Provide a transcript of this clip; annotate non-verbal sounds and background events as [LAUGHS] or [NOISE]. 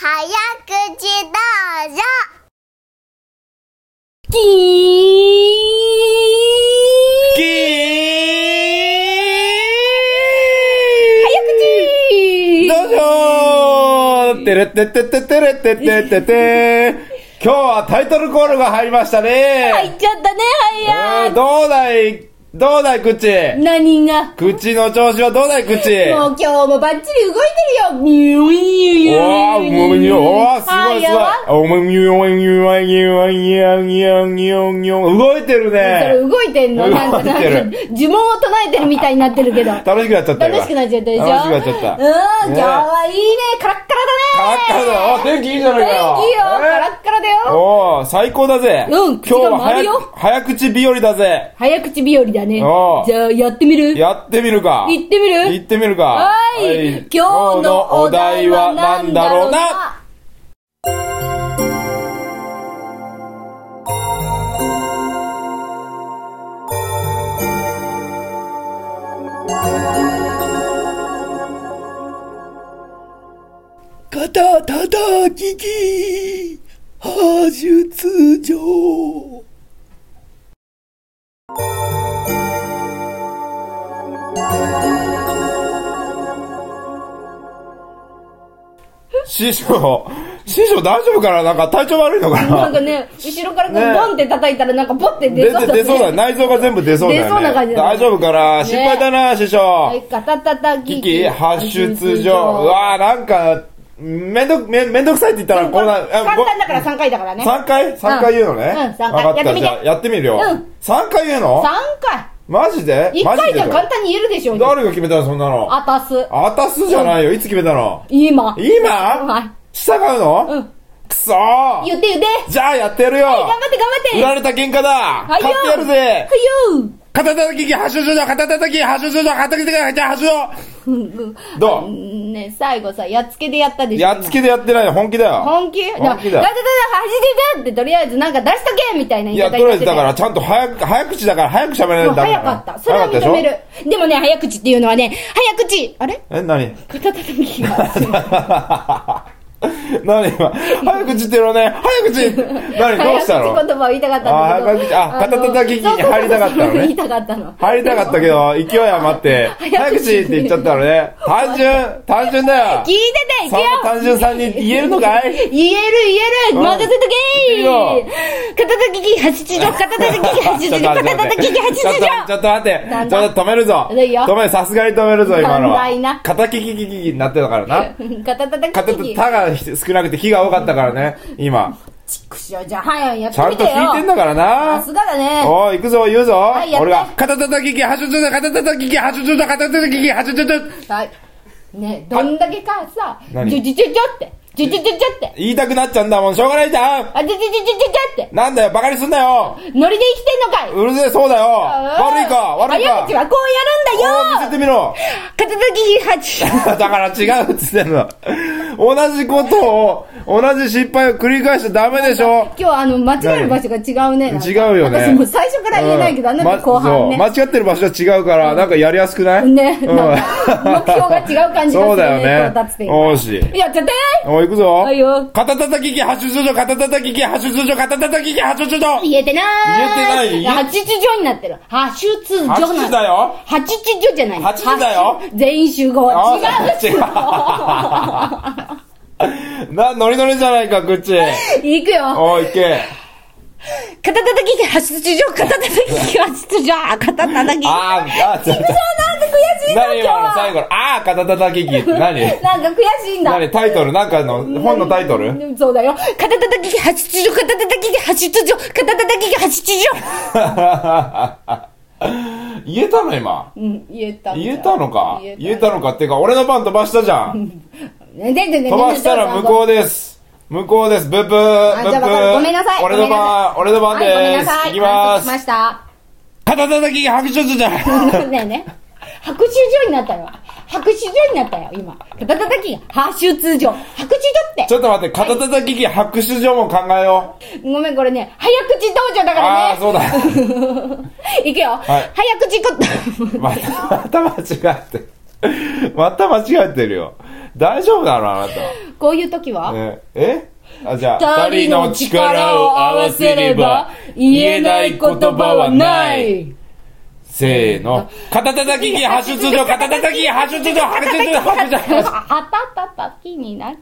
早口道場キーキー早口。どうぞー。てれってってってれってってってって。今日はタイトルコールが入りましたね。入っちゃったね、はうんどうだい？どうだい口？や何が？口の調子はどうだい口？もう今日もバッチリ動いてるよミューミューおー、もうにおー、すごいすごい。おもみよんよんよんよんよんよんよん動いてるそれね。動いてんの？なんか、なんか、呪文を唱えてるみたいになってるけど。楽しくなっちゃったよ。楽しくなっちゃったでしょ楽しくなっちゃった。うん、今日はいいね。カラッカカラッカラだ天気いいじゃないかよ。ラだね。いいよ。カラッカラだよ。おー、最高だぜ。うん今日は早口日和だぜ。早口日和だね。おうじゃあ、やってみる？やってみるか。行ってみる？行ってみるか。はい。今日のお題は何だろうな？肩叩き機破術場師匠、師匠大丈夫かな？なんか体調悪いのかな？んなかね、後ろからこうねボンって叩いたらなんかポッて出出そうだね。て出そうだ。内臓が全部出そうだよね。出そうな感じだね大丈夫かな？心配だな、師匠。はい、肩叩き危機発出場。うわーなんか、めんどく、めめんどくさいって言ったら、こうな、簡単だから3回だからね。3回 ?3 回言うのね？うん三回わかった。やってみてじゃあ、やってみるよ。うん3回言うの？3回マジで !1 マジで回じゃ簡単に言えるでしょ。誰が決めたのそんなの？あたす。あたすじゃないよ。いつ決めたの？今。今？はい。従うの？うん。くそー言って言って。じゃあやってやるよ頑張って頑張って。売られた喧嘩だはいよ勝ってやるぜはいよ肩叩き機発症状肩叩き発症状肩叩き機発症どうね、最後さ、やっつけでやったでしょ。やっつけでやってないよ。本気だよ。本気？本気だだだだだ、走ってたってとりあえずなんか出しとけみたいな言いや、い方とりあえずだから、ら、ちゃんと早く、早口だから、早く喋らないとダメだ早かった。それは認め早かったで。でもね、早口っていうのはね、早口あれょえ、何肩叩きが。[LAUGHS] 何今？早口ってのね、早口。何？どうしたの？早口言葉を言いたかったんだけど。あ早口。あ肩叩き機に入りたかったのね。言いたかったの。入りたかったけど、勢い余って、早口。って言っちゃったのね。単純、単純だよ。聞い。てて、いくよ。単純さんに言えるのかい？言える言える。うん。任せとけ言えるよ肩叩き機八十条肩叩き機八十条肩叩き機八十ちょっと、ちょ条っと待って。ちょっと止めるぞ。止める、さすがに止めるぞ、今のは。寛大な。肩キキキキキになってたからな。肩叩肩とき。機たが少なくて火が多かったからね、今。ちくしょうじゃあ早いやっちゃんとてみてよ弾いてんだからさな。すがだねおー、行くぞ、言うぞ。はいやって俺が、肩叩き機、発出だ、肩叩き機、発出だ、肩叩き機、発出だ。はいねどんだけかさ何？ちょちょちょちょってちょちょちょちょって言いたくなっちゃうんだもん、しょうがないじゃん。あちょちょちょちょちょってなんだよ、バカにすんなよ。ノリで生きてんのかいうるせえ、そうだよ。悪いか、悪いか。早口はこうやるんだよ見せてみろ。[LAUGHS] 肩叩き八 [LAUGHS] だから違うっつってんの。同じことを、同じ失敗を繰り返しちゃダメでしょ。今日あの間違える場所が違うね違うよね。私もう最初から言えないけどあなた後半ね間違ってる場所は違うから、なんかやりやすくない？ね、目標が違う感じがするね。そうだよねおーしやっちゃっておい、行くぞ。はいよ肩叩き機発出場、肩叩き機発出場、肩叩き機発出場。言えてない言えてない？八出場になってる。八出場八な出だよ。八出場じゃない。八出だよ八全員集合。あ違う。違う [LAUGHS] な、ノリノリじゃないか、口。いくよ。おい、行け。肩叩き機八出場、肩叩き機八出場、肩叩き。あー、あー、ちょっと。何今の最後の、あー、肩叩き機って何？なんか悔しいんだ。何？タイトル？なんかの、本のタイトル？うんそうだよ。肩叩き機八出場、肩叩き機八出場、肩叩き機八出場。[LAUGHS] 言えたの今？うん、言えた。言えたのか？言えた言えたのかっていうか、俺の番飛ばしたじゃん。ね、で、で、で、飛ばしたら向こうです。向こうです。ブッブー。ブッブー。ごめんなさい。俺の番、俺の番はい、ごめん。なさい。いきます来。ました。肩叩き拍手じゃん。ねね。白手状になったよ。白手状になったよ、今。肩叩きが、ハ出状。白手状って。ちょっと待って、肩叩き機拍手状も考えよう。ごめん、これね、早口道場だからね。ああ、そうだ。いくよ。はい早口こ。また、また間違って。また間違ってるよ。大丈夫なのあなた。こういう時は、ええ？あ、じゃあ、二人の力を合わせれば言えない言葉はない。せーの。肩叩き機発出場、肩叩き機発出場、発出場、発出場。[LAUGHS] あたたたきになっ